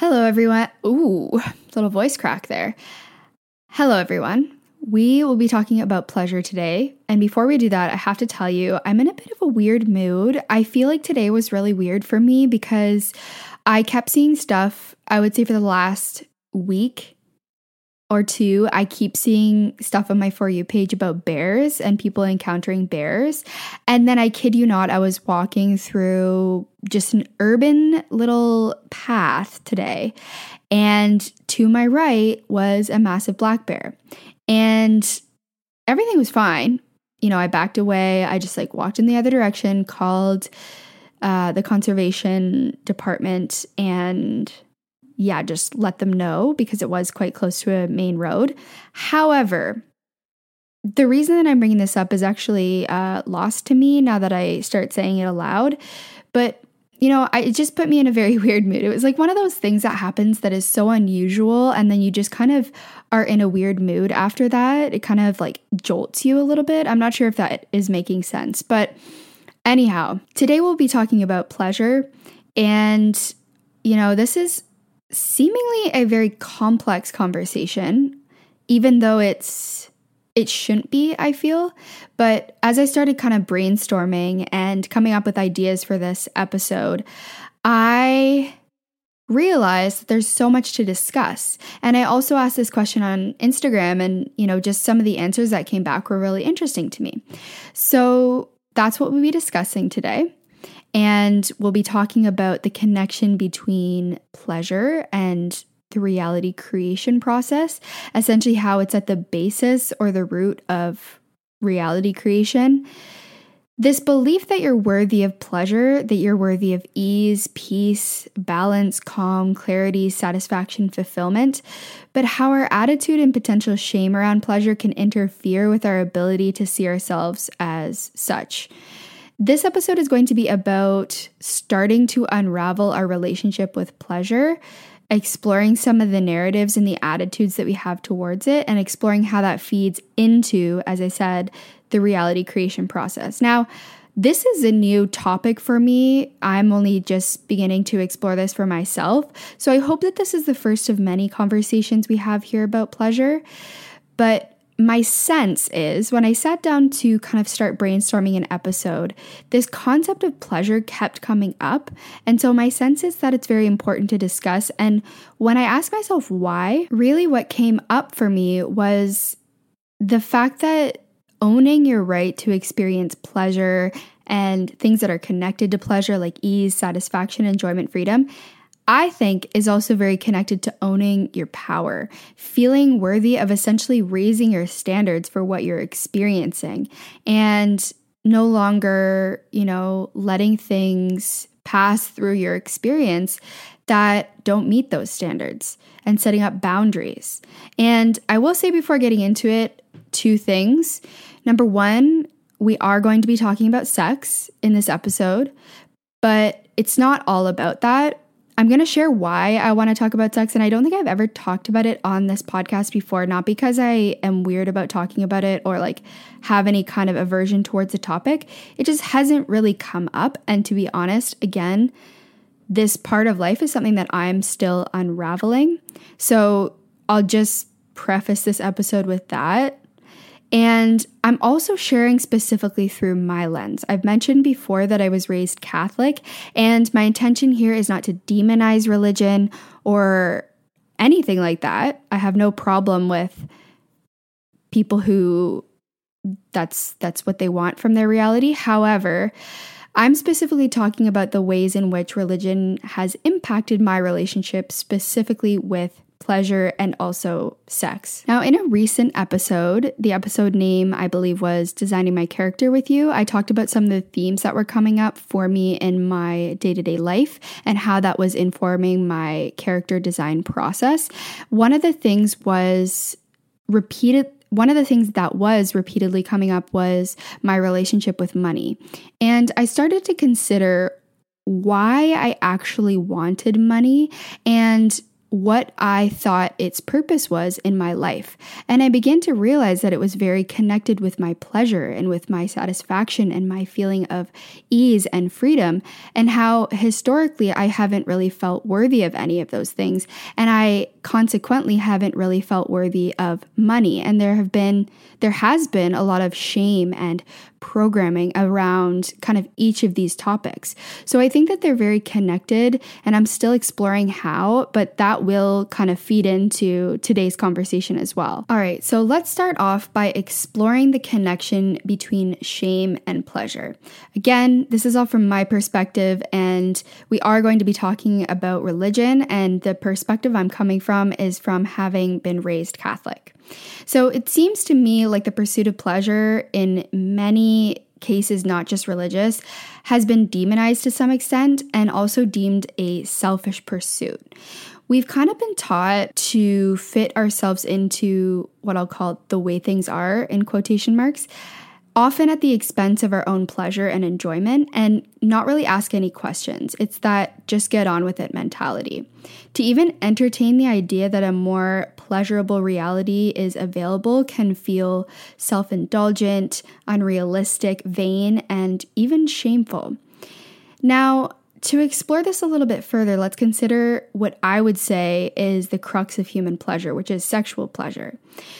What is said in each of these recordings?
Hello, everyone. Ooh, little voice crack there. Hello, everyone. We will be talking about pleasure today. And before we do that, I have to tell you, I'm in a bit of a weird mood. I feel like today was really weird for me because I kept seeing stuff, I would say, for the last week or two, I keep seeing stuff on my For You page about bears and people encountering bears. And then I kid you not, I was walking through just an urban little path today. And to my right was a massive black bear. And everything was fine. You know, I backed away. I just like walked in the other direction, called uh, the conservation department and yeah, just let them know because it was quite close to a main road. However, the reason that I'm bringing this up is actually uh, lost to me now that I start saying it aloud. But, you know, I, it just put me in a very weird mood. It was like one of those things that happens that is so unusual. And then you just kind of are in a weird mood after that. It kind of like jolts you a little bit. I'm not sure if that is making sense. But anyhow, today we'll be talking about pleasure. And, you know, this is seemingly a very complex conversation, even though it's it shouldn't be, I feel. But as I started kind of brainstorming and coming up with ideas for this episode, I realized that there's so much to discuss. And I also asked this question on Instagram and, you know, just some of the answers that came back were really interesting to me. So that's what we'll be discussing today. And we'll be talking about the connection between pleasure and the reality creation process, essentially, how it's at the basis or the root of reality creation. This belief that you're worthy of pleasure, that you're worthy of ease, peace, balance, calm, clarity, satisfaction, fulfillment, but how our attitude and potential shame around pleasure can interfere with our ability to see ourselves as such. This episode is going to be about starting to unravel our relationship with pleasure, exploring some of the narratives and the attitudes that we have towards it, and exploring how that feeds into, as I said, the reality creation process. Now, this is a new topic for me. I'm only just beginning to explore this for myself. So I hope that this is the first of many conversations we have here about pleasure. But my sense is when I sat down to kind of start brainstorming an episode, this concept of pleasure kept coming up. And so my sense is that it's very important to discuss. And when I asked myself why, really what came up for me was the fact that owning your right to experience pleasure and things that are connected to pleasure, like ease, satisfaction, enjoyment, freedom, I think is also very connected to owning your power, feeling worthy of essentially raising your standards for what you're experiencing and no longer, you know, letting things pass through your experience that don't meet those standards and setting up boundaries. And I will say before getting into it, two things. Number one, we are going to be talking about sex in this episode, but it's not all about that. I'm going to share why I want to talk about sex. And I don't think I've ever talked about it on this podcast before, not because I am weird about talking about it or like have any kind of aversion towards the topic. It just hasn't really come up. And to be honest, again, this part of life is something that I'm still unraveling. So I'll just preface this episode with that. And I'm also sharing specifically through my lens. I've mentioned before that I was raised Catholic, and my intention here is not to demonize religion or anything like that. I have no problem with people who that's that's what they want from their reality. However, I'm specifically talking about the ways in which religion has impacted my relationship specifically with pleasure, and also sex. Now, in a recent episode, the episode name I believe was Designing My Character with You, I talked about some of the themes that were coming up for me in my day to day life and how that was informing my character design process. One of the things was repeated one of the things that was repeatedly coming up was my relationship with money. And I started to consider why I actually wanted money and what I thought its purpose was in my life. And I began to realize that it was very connected with my pleasure and with my satisfaction and my feeling of ease and freedom, and how historically I haven't really felt worthy of any of those things. And I consequently haven't really felt worthy of money. And there have been, there has been a lot of shame and programming around kind of each of these topics. So I think that they're very connected and I'm still exploring how, but that will kind of feed into today's conversation as well. All right, so let's start off by exploring the connection between shame and pleasure. Again, this is all from my perspective, and we are going to be talking about religion, and the perspective I'm coming from is from having been raised Catholic. So it seems to me like the pursuit of pleasure in many cases, not just religious, has been demonized to some extent and also deemed a selfish pursuit. We've kind of been taught to fit ourselves into what I'll call the way things are in quotation marks often at the expense of our own pleasure and enjoyment, and not really ask any questions. It's that just get on with it mentality. To even entertain the idea that a more pleasurable reality is available can feel self indulgent, unrealistic, vain, and even shameful. Now, to explore this a little bit further, let's consider what I would say is the crux of human pleasure, which is sexual pleasure.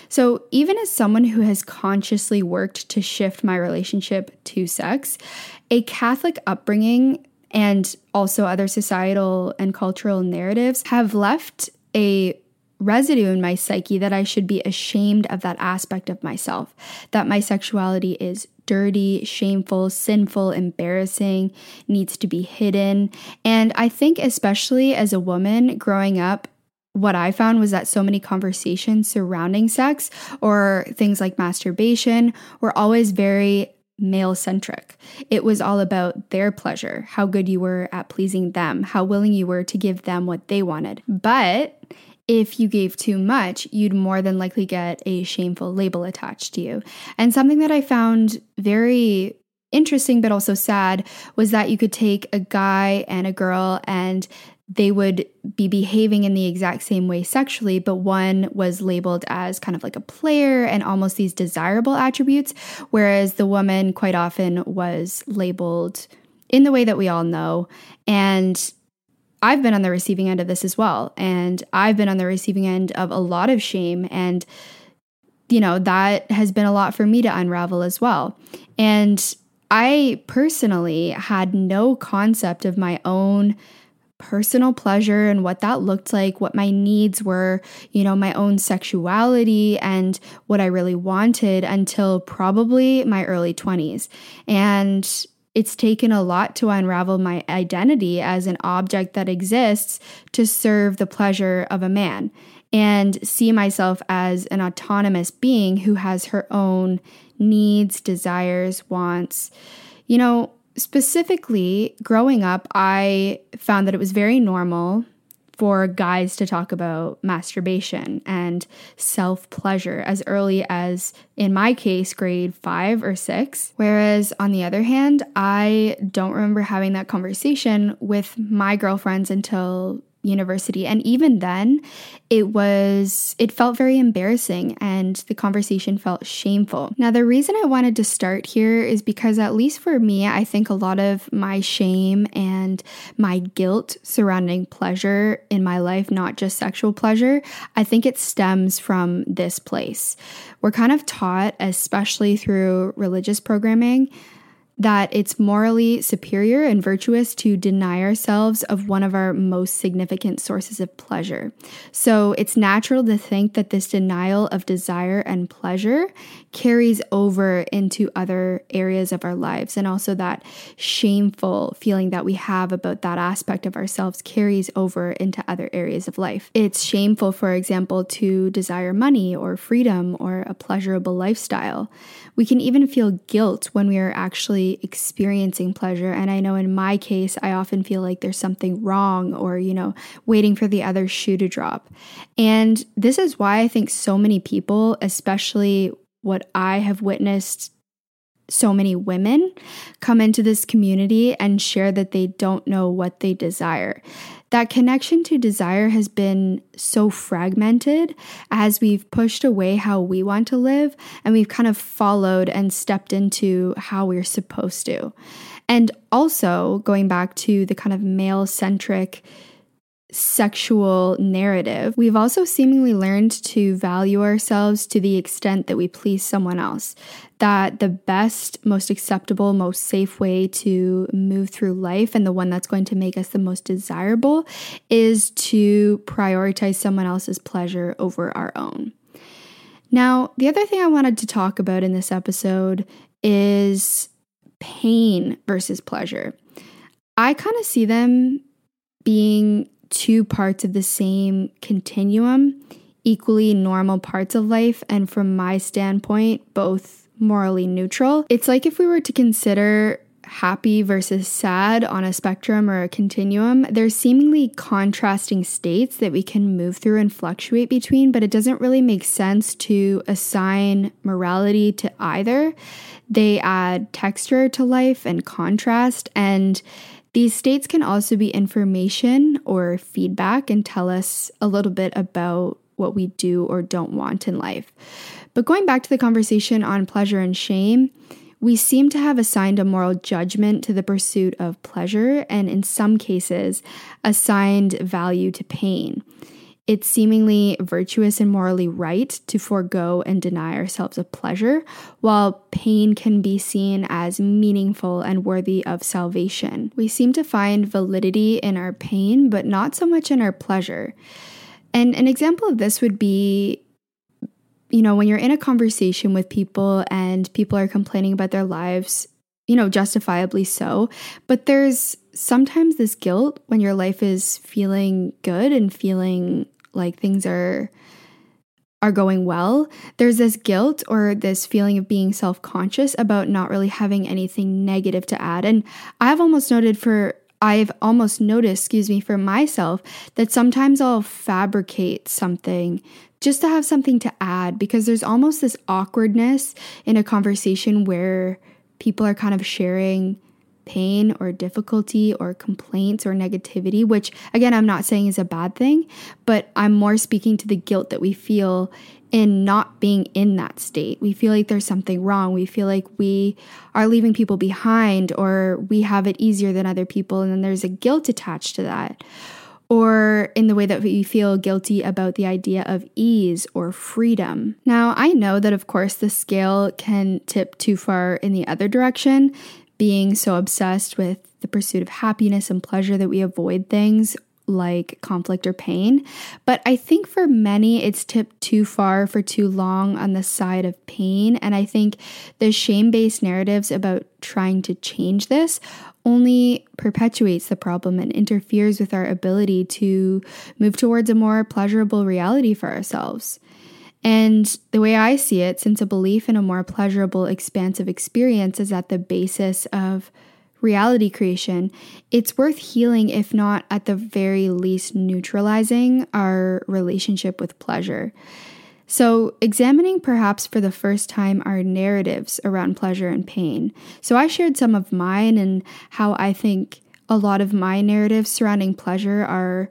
So, even as someone who has consciously worked to shift my relationship to sex, a Catholic upbringing and also other societal and cultural narratives have left a residue in my psyche that I should be ashamed of that aspect of myself, that my sexuality is dirty, shameful, sinful, embarrassing, needs to be hidden. And I think, especially as a woman growing up, what I found was that so many conversations surrounding sex or things like masturbation were always very male centric. It was all about their pleasure, how good you were at pleasing them, how willing you were to give them what they wanted. But if you gave too much, you'd more than likely get a shameful label attached to you. And something that I found very interesting but also sad was that you could take a guy and a girl and they would be behaving in the exact same way sexually, but one was labeled as kind of like a player and almost these desirable attributes, whereas the woman quite often was labeled in the way that we all know. And I've been on the receiving end of this as well. And I've been on the receiving end of a lot of shame. And, you know, that has been a lot for me to unravel as well. And I personally had no concept of my own personal pleasure and what that looked like, what my needs were, you know, my own sexuality and what I really wanted until probably my early 20s. And it's taken a lot to unravel my identity as an object that exists to serve the pleasure of a man and see myself as an autonomous being who has her own needs, desires, wants. You know, specifically, growing up, I found that it was very normal for guys to talk about masturbation and self pleasure as early as, in my case, grade five or six. Whereas on the other hand, I don't remember having that conversation with my girlfriends until university. And even then, it was, it felt very embarrassing and the conversation felt shameful. Now, the reason I wanted to start here is because, at least for me, I think a lot of my shame and my guilt surrounding pleasure in my life, not just sexual pleasure, I think it stems from this place. We're kind of taught, especially through religious programming, that it's morally superior and virtuous to deny ourselves of one of our most significant sources of pleasure. So it's natural to think that this denial of desire and pleasure carries over into other areas of our lives. And also that shameful feeling that we have about that aspect of ourselves carries over into other areas of life. It's shameful, for example, to desire money or freedom or a pleasurable lifestyle. We can even feel guilt when we are actually experiencing pleasure. And I know in my case, I often feel like there's something wrong or, you know, waiting for the other shoe to drop. And this is why I think so many people, especially what I have witnessed so many women come into this community and share that they don't know what they desire. That connection to desire has been so fragmented as we've pushed away how we want to live and we've kind of followed and stepped into how we're supposed to. And also, going back to the kind of male centric sexual narrative, we've also seemingly learned to value ourselves to the extent that we please someone else. That the best, most acceptable, most safe way to move through life and the one that's going to make us the most desirable is to prioritize someone else's pleasure over our own. Now, the other thing I wanted to talk about in this episode is pain versus pleasure. I kind of see them being two parts of the same continuum, equally normal parts of life, and from my standpoint, both morally neutral. It's like if we were to consider happy versus sad on a spectrum or a continuum, there's seemingly contrasting states that we can move through and fluctuate between, but it doesn't really make sense to assign morality to either. They add texture to life and contrast, and these states can also be information or feedback and tell us a little bit about what we do or don't want in life. But going back to the conversation on pleasure and shame, we seem to have assigned a moral judgment to the pursuit of pleasure and, in some cases, assigned value to pain. It's seemingly virtuous and morally right to forego and deny ourselves of pleasure, while pain can be seen as meaningful and worthy of salvation. We seem to find validity in our pain, but not so much in our pleasure. And an example of this would be you know, when you're in a conversation with people and people are complaining about their lives, you know, justifiably so, but there's sometimes this guilt when your life is feeling good and feeling like things are are going well there's this guilt or this feeling of being self-conscious about not really having anything negative to add. And i've almost noted for i've almost noticed excuse me for myself that sometimes i'll fabricate something just to have something to add because there's almost this awkwardness in a conversation where people are kind of sharing pain or difficulty or complaints or negativity, which again, I'm not saying is a bad thing, but I'm more speaking to the guilt that we feel in not being in that state. We feel like there's something wrong. We feel like we are leaving people behind or we have it easier than other people. And then there's a guilt attached to that. Or in the way that we feel guilty about the idea of ease or freedom. Now, I know that, of course, the scale can tip too far in the other direction being so obsessed with the pursuit of happiness and pleasure that we avoid things like conflict or pain. But I think for many, it's tipped too far for too long on the side of pain. And I think the shame based narratives about trying to change this only perpetuates the problem and interferes with our ability to move towards a more pleasurable reality for ourselves. And the way I see it, since a belief in a more pleasurable, expansive experience is at the basis of reality creation, it's worth healing, if not at the very least neutralizing our relationship with pleasure. So, examining perhaps for the first time our narratives around pleasure and pain. So, I shared some of mine and how I think a lot of my narratives surrounding pleasure are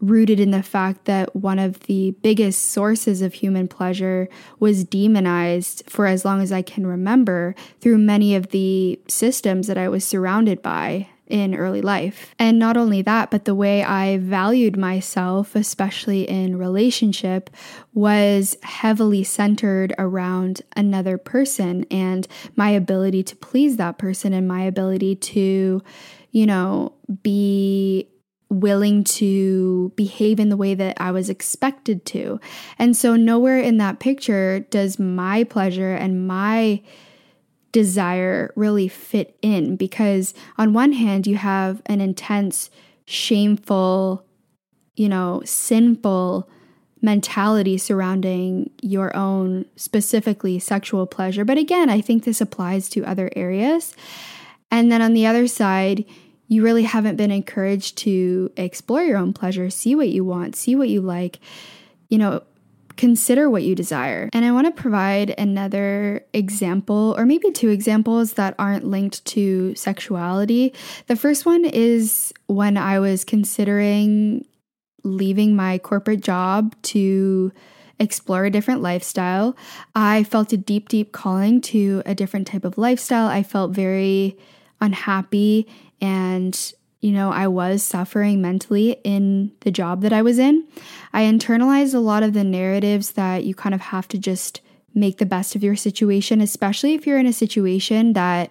rooted in the fact that one of the biggest sources of human pleasure was demonized for as long as I can remember through many of the systems that I was surrounded by in early life. And not only that, but the way I valued myself, especially in relationship, was heavily centered around another person and my ability to please that person and my ability to, you know, be willing to behave in the way that I was expected to. And so, nowhere in that picture does my pleasure and my desire really fit in because, on one hand, you have an intense, shameful, you know, sinful mentality surrounding your own specifically sexual pleasure. But again, I think this applies to other areas. And then on the other side, you really haven't been encouraged to explore your own pleasure, see what you want, see what you like, you know, consider what you desire. And I want to provide another example, or maybe two examples that aren't linked to sexuality. The first one is when I was considering leaving my corporate job to explore a different lifestyle. I felt a deep, deep calling to a different type of lifestyle. I felt very unhappy and you know, I was suffering mentally in the job that I was in. I internalized a lot of the narratives that you kind of have to just make the best of your situation, especially if you're in a situation that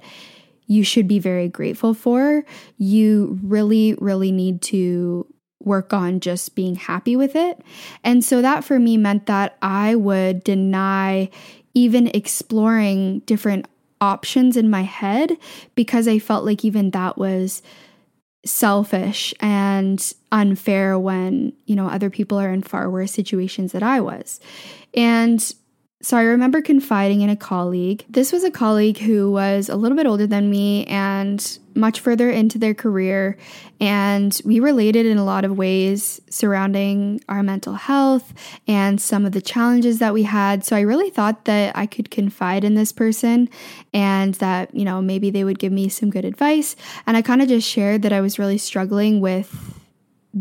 you should be very grateful for. You really, really need to work on just being happy with it. And so that for me meant that I would deny even exploring different options in my head because I felt like even that was selfish and unfair when, you know, other people are in far worse situations than I was. And so I remember confiding in a colleague. This was a colleague who was a little bit older than me and much further into their career. And we related in a lot of ways surrounding our mental health and some of the challenges that we had. So I really thought that I could confide in this person and that, you know, maybe they would give me some good advice. And I kind of just shared that I was really struggling with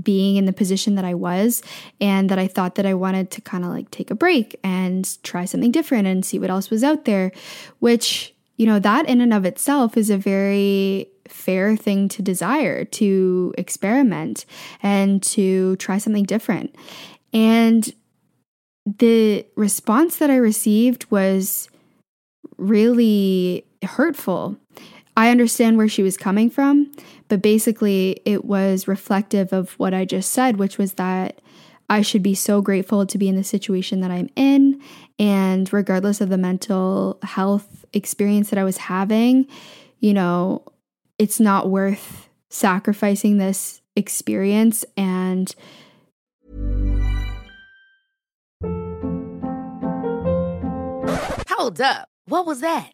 being in the position that I was and that I thought that I wanted to kind of like take a break and try something different and see what else was out there, which, you know, that in and of itself is a very fair thing to desire to experiment and to try something different. And the response that I received was really hurtful. I understand where she was coming from, but basically it was reflective of what I just said, which was that I should be so grateful to be in the situation that I'm in. And regardless of the mental health experience that I was having, you know, it's not worth sacrificing this experience and Hold up. What was that?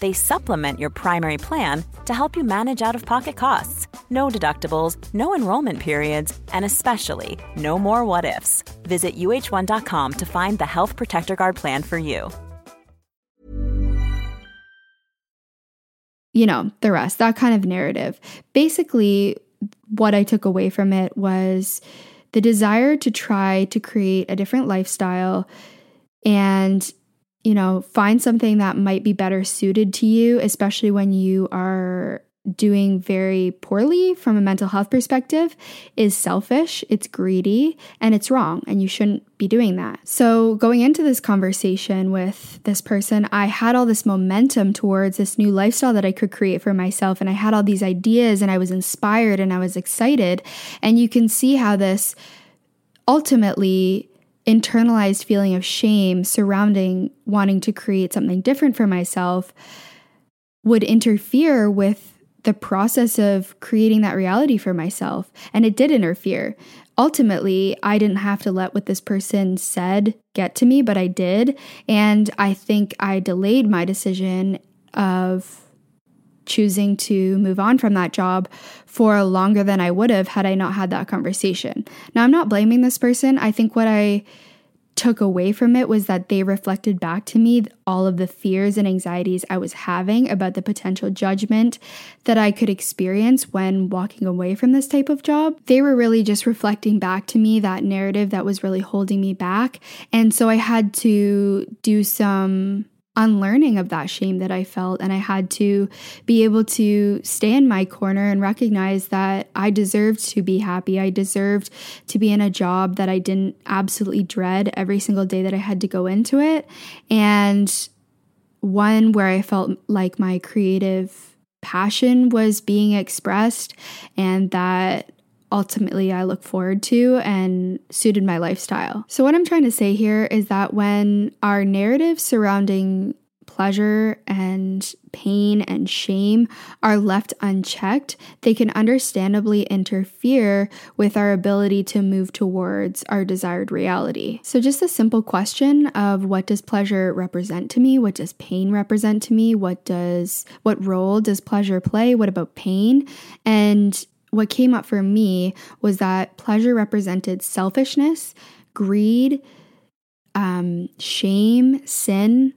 They supplement your primary plan to help you manage out of pocket costs. No deductibles, no enrollment periods, and especially no more what ifs. Visit uh1.com to find the Health Protector Guard plan for you. You know, the rest, that kind of narrative. Basically, what I took away from it was the desire to try to create a different lifestyle and you know find something that might be better suited to you especially when you are doing very poorly from a mental health perspective is selfish, it's greedy, and it's wrong, and you shouldn't be doing that. So, going into this conversation with this person, I had all this momentum towards this new lifestyle that I could create for myself, and I had all these ideas, and I was inspired and I was excited. And you can see how this ultimately internalized feeling of shame surrounding wanting to create something different for myself would interfere with the process of creating that reality for myself. And it did interfere. Ultimately, I didn't have to let what this person said get to me, but I did. And I think I delayed my decision of choosing to move on from that job for longer than I would have had I not had that conversation. Now, I'm not blaming this person. I think what I took away from it was that they reflected back to me all of the fears and anxieties I was having about the potential judgment that I could experience when walking away from this type of job. They were really just reflecting back to me that narrative that was really holding me back. And so I had to do some unlearning of that shame that I felt. And I had to be able to stay in my corner and recognize that I deserved to be happy. I deserved to be in a job that I didn't absolutely dread every single day that I had to go into it. And one where I felt like my creative passion was being expressed and that ultimately I look forward to and suited my lifestyle. So, what I'm trying to say here is that when our narratives surrounding pleasure and pain and shame are left unchecked, they can understandably interfere with our ability to move towards our desired reality. So, just a simple question of what does pleasure represent to me? What does pain represent to me? What does what role does pleasure play? What about pain? And what came up for me was that pleasure represented selfishness, greed, um, shame, sin,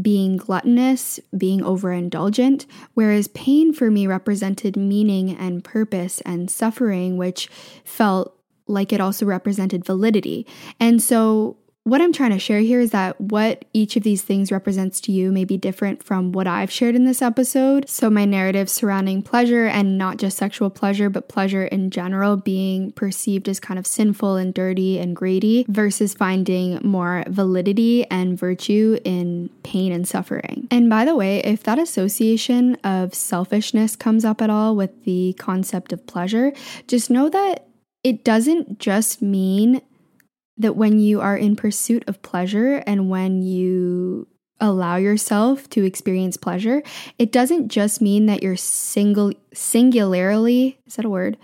being gluttonous, being overindulgent, whereas pain for me represented meaning and purpose and suffering, which felt like it also represented validity. And so what I'm trying to share here is that what each of these things represents to you may be different from what I've shared in this episode. So, my narrative surrounding pleasure and not just sexual pleasure, but pleasure in general being perceived as kind of sinful and dirty and greedy versus finding more validity and virtue in pain and suffering. And by the way, if that association of selfishness comes up at all with the concept of pleasure, just know that it doesn't just mean that when you are in pursuit of pleasure and when you allow yourself to experience pleasure, it doesn't just mean that you're single singularly, is that a word?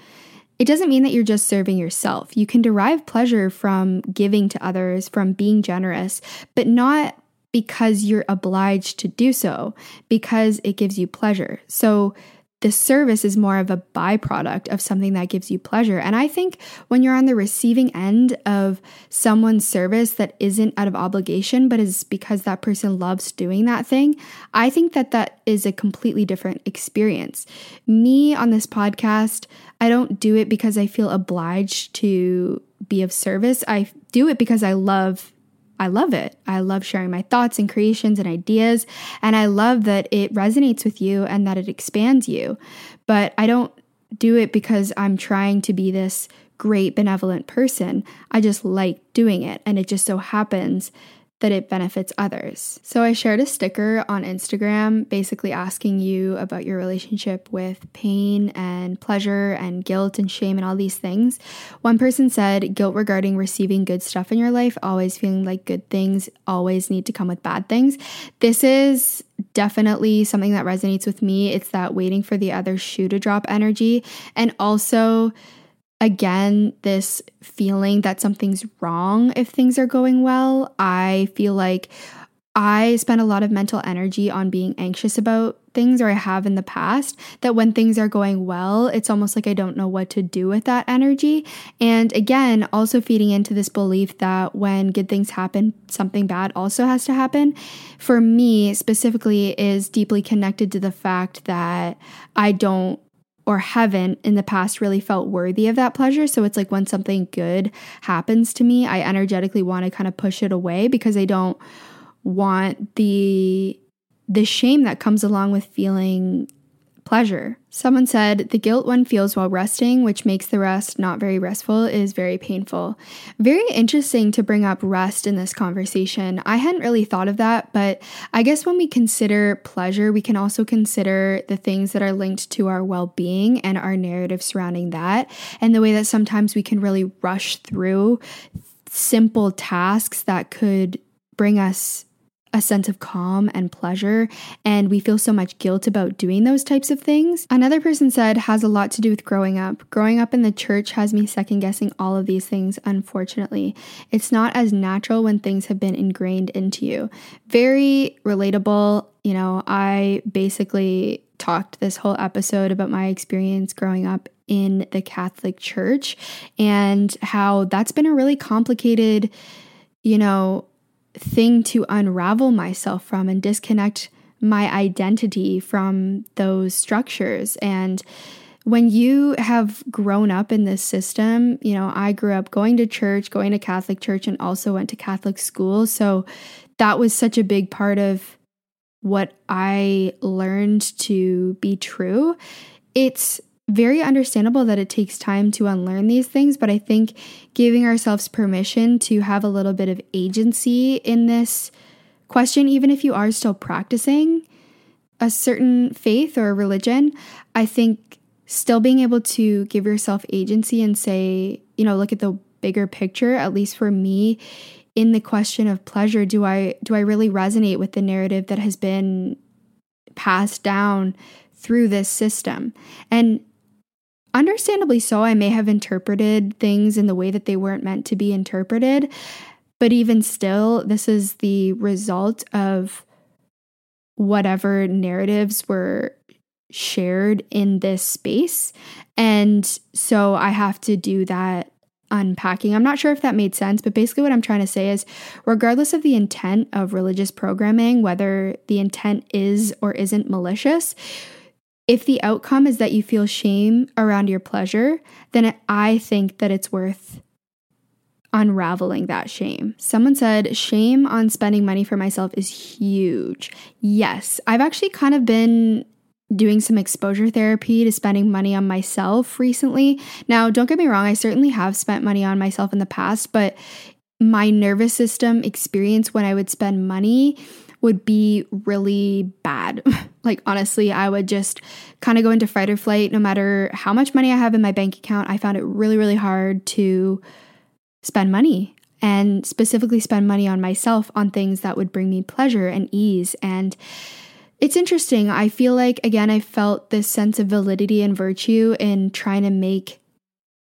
It doesn't mean that you're just serving yourself. You can derive pleasure from giving to others, from being generous, but not because you're obliged to do so, because it gives you pleasure. So the service is more of a byproduct of something that gives you pleasure. And I think when you're on the receiving end of someone's service that isn't out of obligation, but is because that person loves doing that thing, I think that that is a completely different experience. Me on this podcast, I don't do it because I feel obliged to be of service. I do it because I love I love it. I love sharing my thoughts and creations and ideas. And I love that it resonates with you and that it expands you. But I don't do it because I'm trying to be this great, benevolent person. I just like doing it. And it just so happens that it benefits others. So I shared a sticker on Instagram basically asking you about your relationship with pain and pleasure and guilt and shame and all these things. One person said guilt regarding receiving good stuff in your life, always feeling like good things always need to come with bad things. This is definitely something that resonates with me. It's that waiting for the other shoe to drop energy and also again, this feeling that something's wrong if things are going well. I feel like I spend a lot of mental energy on being anxious about things, or I have in the past, that when things are going well, it's almost like I don't know what to do with that energy. And again, also feeding into this belief that when good things happen, something bad also has to happen. For me specifically, is deeply connected to the fact that I don't or haven't in the past really felt worthy of that pleasure. So it's like when something good happens to me, I energetically want to kind of push it away because I don't want the the shame that comes along with feeling pleasure. Someone said the guilt one feels while resting, which makes the rest not very restful, is very painful. Very interesting to bring up rest in this conversation. I hadn't really thought of that, but I guess when we consider pleasure, we can also consider the things that are linked to our well being and our narrative surrounding that, and the way that sometimes we can really rush through simple tasks that could bring us a sense of calm and pleasure, and we feel so much guilt about doing those types of things. Another person said has a lot to do with growing up. Growing up in the church has me second guessing all of these things, unfortunately. It's not as natural when things have been ingrained into you. Very relatable. You know, I basically talked this whole episode about my experience growing up in the Catholic Church and how that's been a really complicated, you know, thing to unravel myself from and disconnect my identity from those structures. And when you have grown up in this system, you know, I grew up going to church, going to Catholic church, and also went to Catholic school. So that was such a big part of what I learned to be true. It's very understandable that it takes time to unlearn these things, but I think giving ourselves permission to have a little bit of agency in this question, even if you are still practicing a certain faith or religion, I think still being able to give yourself agency and say, you know, look at the bigger picture, at least for me, in the question of pleasure, do I do I really resonate with the narrative that has been passed down through this system? And Understandably so, I may have interpreted things in the way that they weren't meant to be interpreted. But even still, this is the result of whatever narratives were shared in this space. And so I have to do that unpacking. I'm not sure if that made sense, but basically, what I'm trying to say is regardless of the intent of religious programming, whether the intent is or isn't malicious, if the outcome is that you feel shame around your pleasure, then I think that it's worth unraveling that shame. Someone said, shame on spending money for myself is huge. Yes, I've actually kind of been doing some exposure therapy to spending money on myself recently. Now, don't get me wrong, I certainly have spent money on myself in the past, but my nervous system experience when I would spend money would be really bad. like, honestly, I would just kind of go into fight or flight no matter how much money I have in my bank account. I found it really, really hard to spend money and specifically spend money on myself on things that would bring me pleasure and ease. And it's interesting. I feel like, again, I felt this sense of validity and virtue in trying to make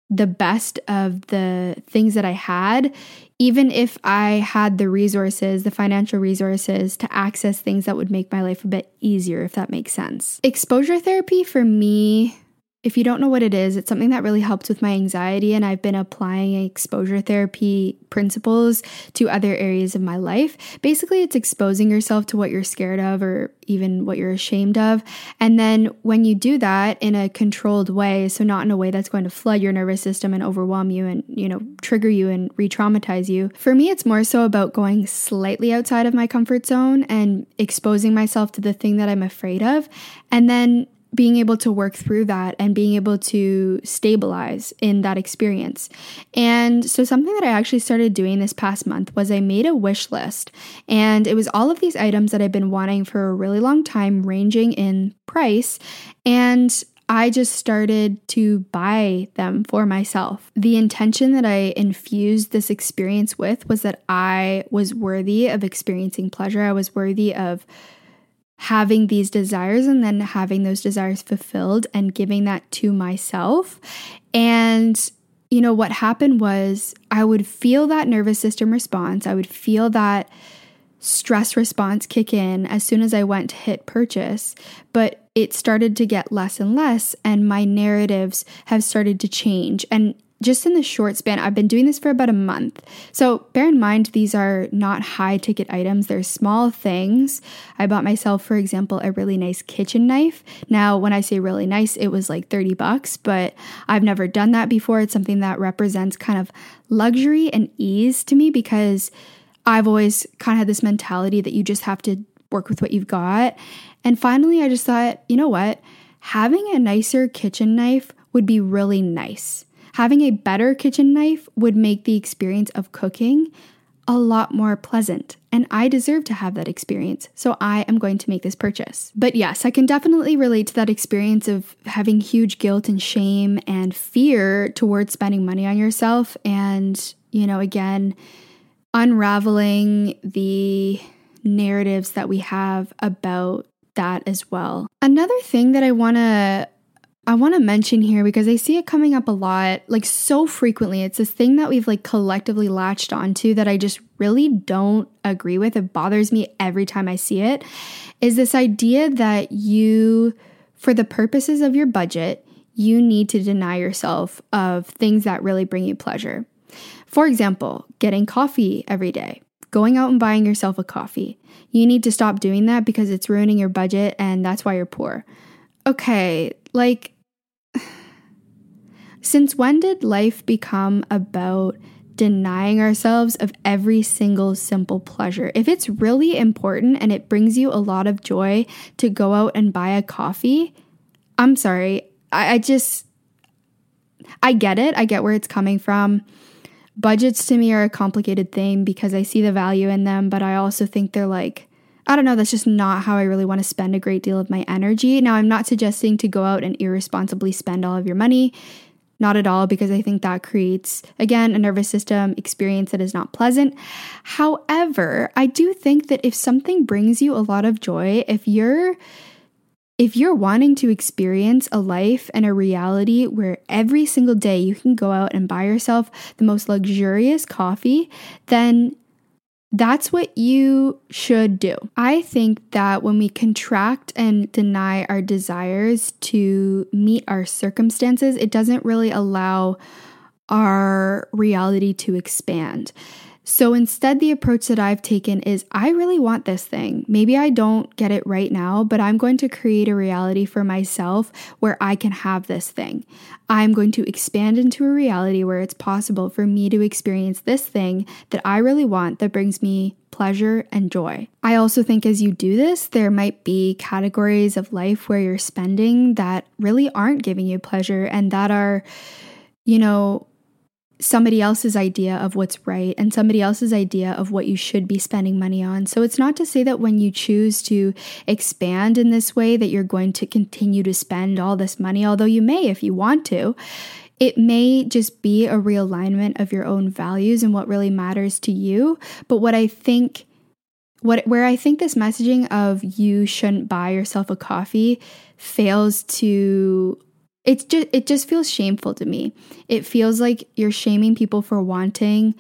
the best of the things that I had, even if I had the resources, the financial resources to access things that would make my life a bit easier, if that makes sense. Exposure therapy for me if you don't know what it is, it's something that really helps with my anxiety, and I've been applying exposure therapy principles to other areas of my life. Basically, it's exposing yourself to what you're scared of or even what you're ashamed of. And then when you do that in a controlled way, so not in a way that's going to flood your nervous system and overwhelm you and, you know, trigger you and re traumatize you, for me, it's more so about going slightly outside of my comfort zone and exposing myself to the thing that I'm afraid of. And then being able to work through that and being able to stabilize in that experience. And so, something that I actually started doing this past month was I made a wish list, and it was all of these items that I've been wanting for a really long time, ranging in price. And I just started to buy them for myself. The intention that I infused this experience with was that I was worthy of experiencing pleasure. I was worthy of having these desires and then having those desires fulfilled and giving that to myself. And you know, what happened was I would feel that nervous system response. I would feel that stress response kick in as soon as I went to hit purchase, but it started to get less and less, and my narratives have started to change. And just in the short span, I've been doing this for about a month. So bear in mind, these are not high ticket items, they're small things. I bought myself, for example, a really nice kitchen knife. Now, when I say really nice, it was like 30 bucks, but I've never done that before. It's something that represents kind of luxury and ease to me because I've always kind of had this mentality that you just have to work with what you've got. And finally, I just thought, you know what? Having a nicer kitchen knife would be really nice. Having a better kitchen knife would make the experience of cooking a lot more pleasant. And I deserve to have that experience. So I am going to make this purchase. But yes, I can definitely relate to that experience of having huge guilt and shame and fear towards spending money on yourself. And, you know, again, unraveling the narratives that we have about that as well. Another thing that I want to I want to mention here because I see it coming up a lot, like so frequently. It's this thing that we've like collectively latched onto that I just really don't agree with. It bothers me every time I see it. Is this idea that you, for the purposes of your budget, you need to deny yourself of things that really bring you pleasure. For example, getting coffee every day, going out and buying yourself a coffee. You need to stop doing that because it's ruining your budget and that's why you're poor. Okay, like, since when did life become about denying ourselves of every single simple pleasure? If it's really important and it brings you a lot of joy to go out and buy a coffee, I'm sorry. I, I just, I get it. I get where it's coming from budgets to me are a complicated thing because I see the value in them, but I also think they're like, I don't know, that's just not how I really want to spend a great deal of my energy. Now, I'm not suggesting to go out and irresponsibly spend all of your money. Not at all, because I think that creates, again, a nervous system experience that is not pleasant. However, I do think that if something brings you a lot of joy, if you're if you're wanting to experience a life and a reality where every single day you can go out and buy yourself the most luxurious coffee, then that's what you should do. I think that when we contract and deny our desires to meet our circumstances, it doesn't really allow our reality to expand. So instead, the approach that I've taken is I really want this thing. Maybe I don't get it right now, but I'm going to create a reality for myself where I can have this thing. I'm going to expand into a reality where it's possible for me to experience this thing that I really want that brings me pleasure and joy. I also think as you do this, there might be categories of life where you're spending that really aren't giving you pleasure and that are, you know, somebody else's idea of what's right and somebody else's idea of what you should be spending money on. So it's not to say that when you choose to expand in this way that you're going to continue to spend all this money, although you may if you want to. It may just be a realignment of your own values and what really matters to you. But what I think what where I think this messaging of you shouldn't buy yourself a coffee fails to it's just it just feels shameful to me. It feels like you're shaming people for wanting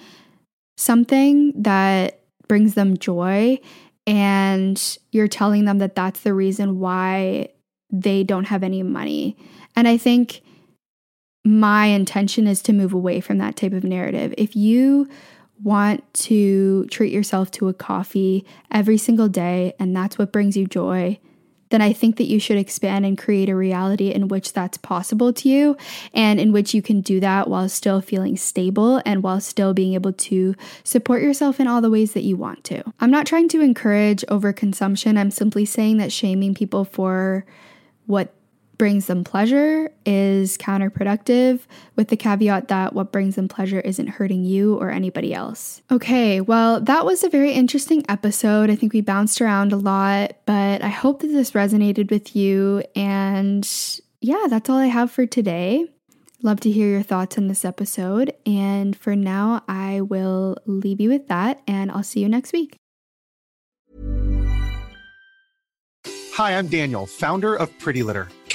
something that brings them joy and you're telling them that that's the reason why they don't have any money. And I think my intention is to move away from that type of narrative. If you want to treat yourself to a coffee every single day and that's what brings you joy, then I think that you should expand and create a reality in which that's possible to you and in which you can do that while still feeling stable and while still being able to support yourself in all the ways that you want to. I'm not trying to encourage overconsumption. I'm simply saying that shaming people for what brings them pleasure is counterproductive, with the caveat that what brings them pleasure isn't hurting you or anybody else. Okay, well, that was a very interesting episode. I think we bounced around a lot, but I hope that this resonated with you. And yeah, that's all I have for today. Love to hear your thoughts on this episode. And for now, I will leave you with that, and I'll see you next week. Hi, I'm Daniel, founder of Pretty Litter.